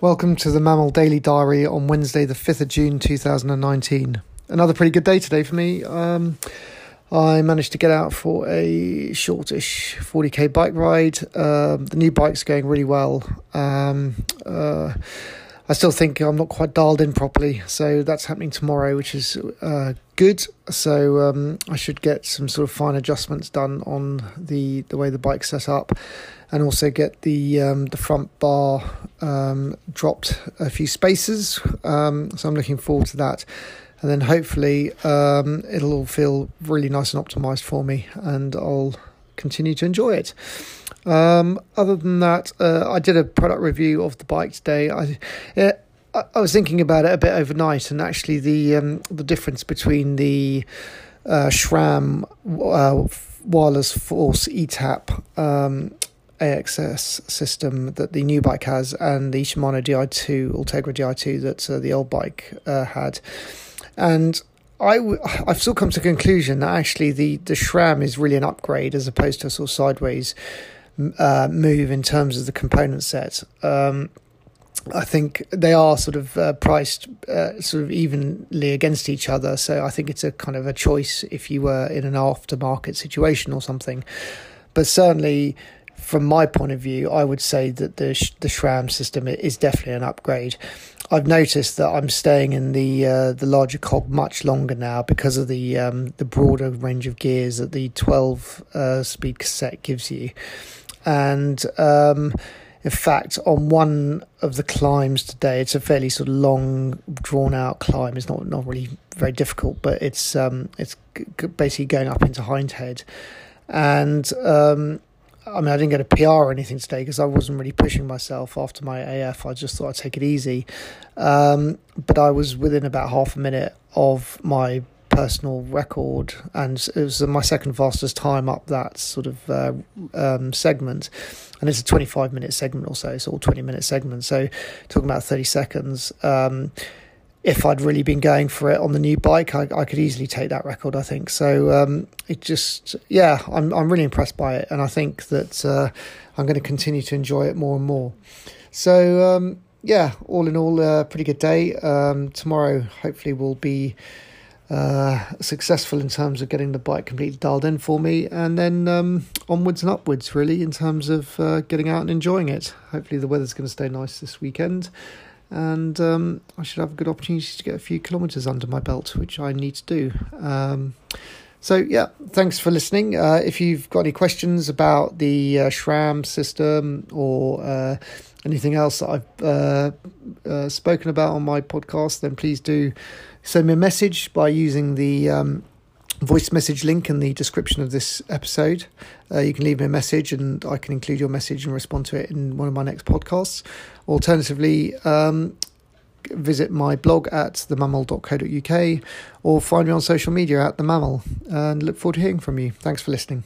Welcome to the MAMIL Daily Diary on Wednesday, the 5th of June 2019. Another pretty good day today for me. Um, I managed to get out for a shortish 40k bike ride. Um, the new bike's going really well. Um, uh, I still think I'm not quite dialed in properly, so that's happening tomorrow, which is uh, good. So um, I should get some sort of fine adjustments done on the the way the bike's set up, and also get the um, the front bar um, dropped a few spaces. Um, so I'm looking forward to that, and then hopefully um, it'll all feel really nice and optimized for me, and I'll continue to enjoy it. Um, other than that, uh, I did a product review of the bike today. I, yeah, I, I was thinking about it a bit overnight, and actually the um, the difference between the uh, SRAM uh, wireless force eTap um, AXS system that the new bike has, and the Shimano Di2 Ultegra Di2 that uh, the old bike uh, had, and I w- I've still come to the conclusion that actually the, the SRAM is really an upgrade as opposed to a sort of sideways uh, move in terms of the component set. Um, I think they are sort of uh, priced uh, sort of evenly against each other. So I think it's a kind of a choice if you were in an aftermarket situation or something. But certainly, from my point of view, I would say that the the SRAM system is definitely an upgrade. I've noticed that I'm staying in the uh, the larger cog much longer now because of the um, the broader range of gears that the 12 uh, speed cassette gives you, and um, in fact, on one of the climbs today, it's a fairly sort of long, drawn out climb. It's not not really very difficult, but it's um, it's basically going up into Hindhead, and um, I mean, I didn't get a PR or anything today because I wasn't really pushing myself after my AF. I just thought I'd take it easy, um, but I was within about half a minute of my personal record, and it was my second fastest time up that sort of uh, um, segment. And it's a 25 minute segment or so, it's all 20 minute segment. So, talking about 30 seconds. Um, if I'd really been going for it on the new bike, I, I could easily take that record. I think so. Um, it just, yeah, I'm I'm really impressed by it, and I think that uh, I'm going to continue to enjoy it more and more. So um, yeah, all in all, a uh, pretty good day. Um, tomorrow, hopefully, will be uh, successful in terms of getting the bike completely dialed in for me, and then um, onwards and upwards, really, in terms of uh, getting out and enjoying it. Hopefully, the weather's going to stay nice this weekend, and um, I should have a good opportunity to get a few kilometres under my belt, which I need to do. Um, so, yeah, thanks for listening. Uh, if you've got any questions about the uh, SRAM system or uh, anything else that I've uh, uh, spoken about on my podcast, then please do send me a message by using the um, voice message link in the description of this episode. Uh, you can leave me a message and I can include your message and respond to it in one of my next podcasts. Alternatively, um, visit my blog at themamil.co.uk or find me on social media at the mamil and look forward to hearing from you. Thanks for listening.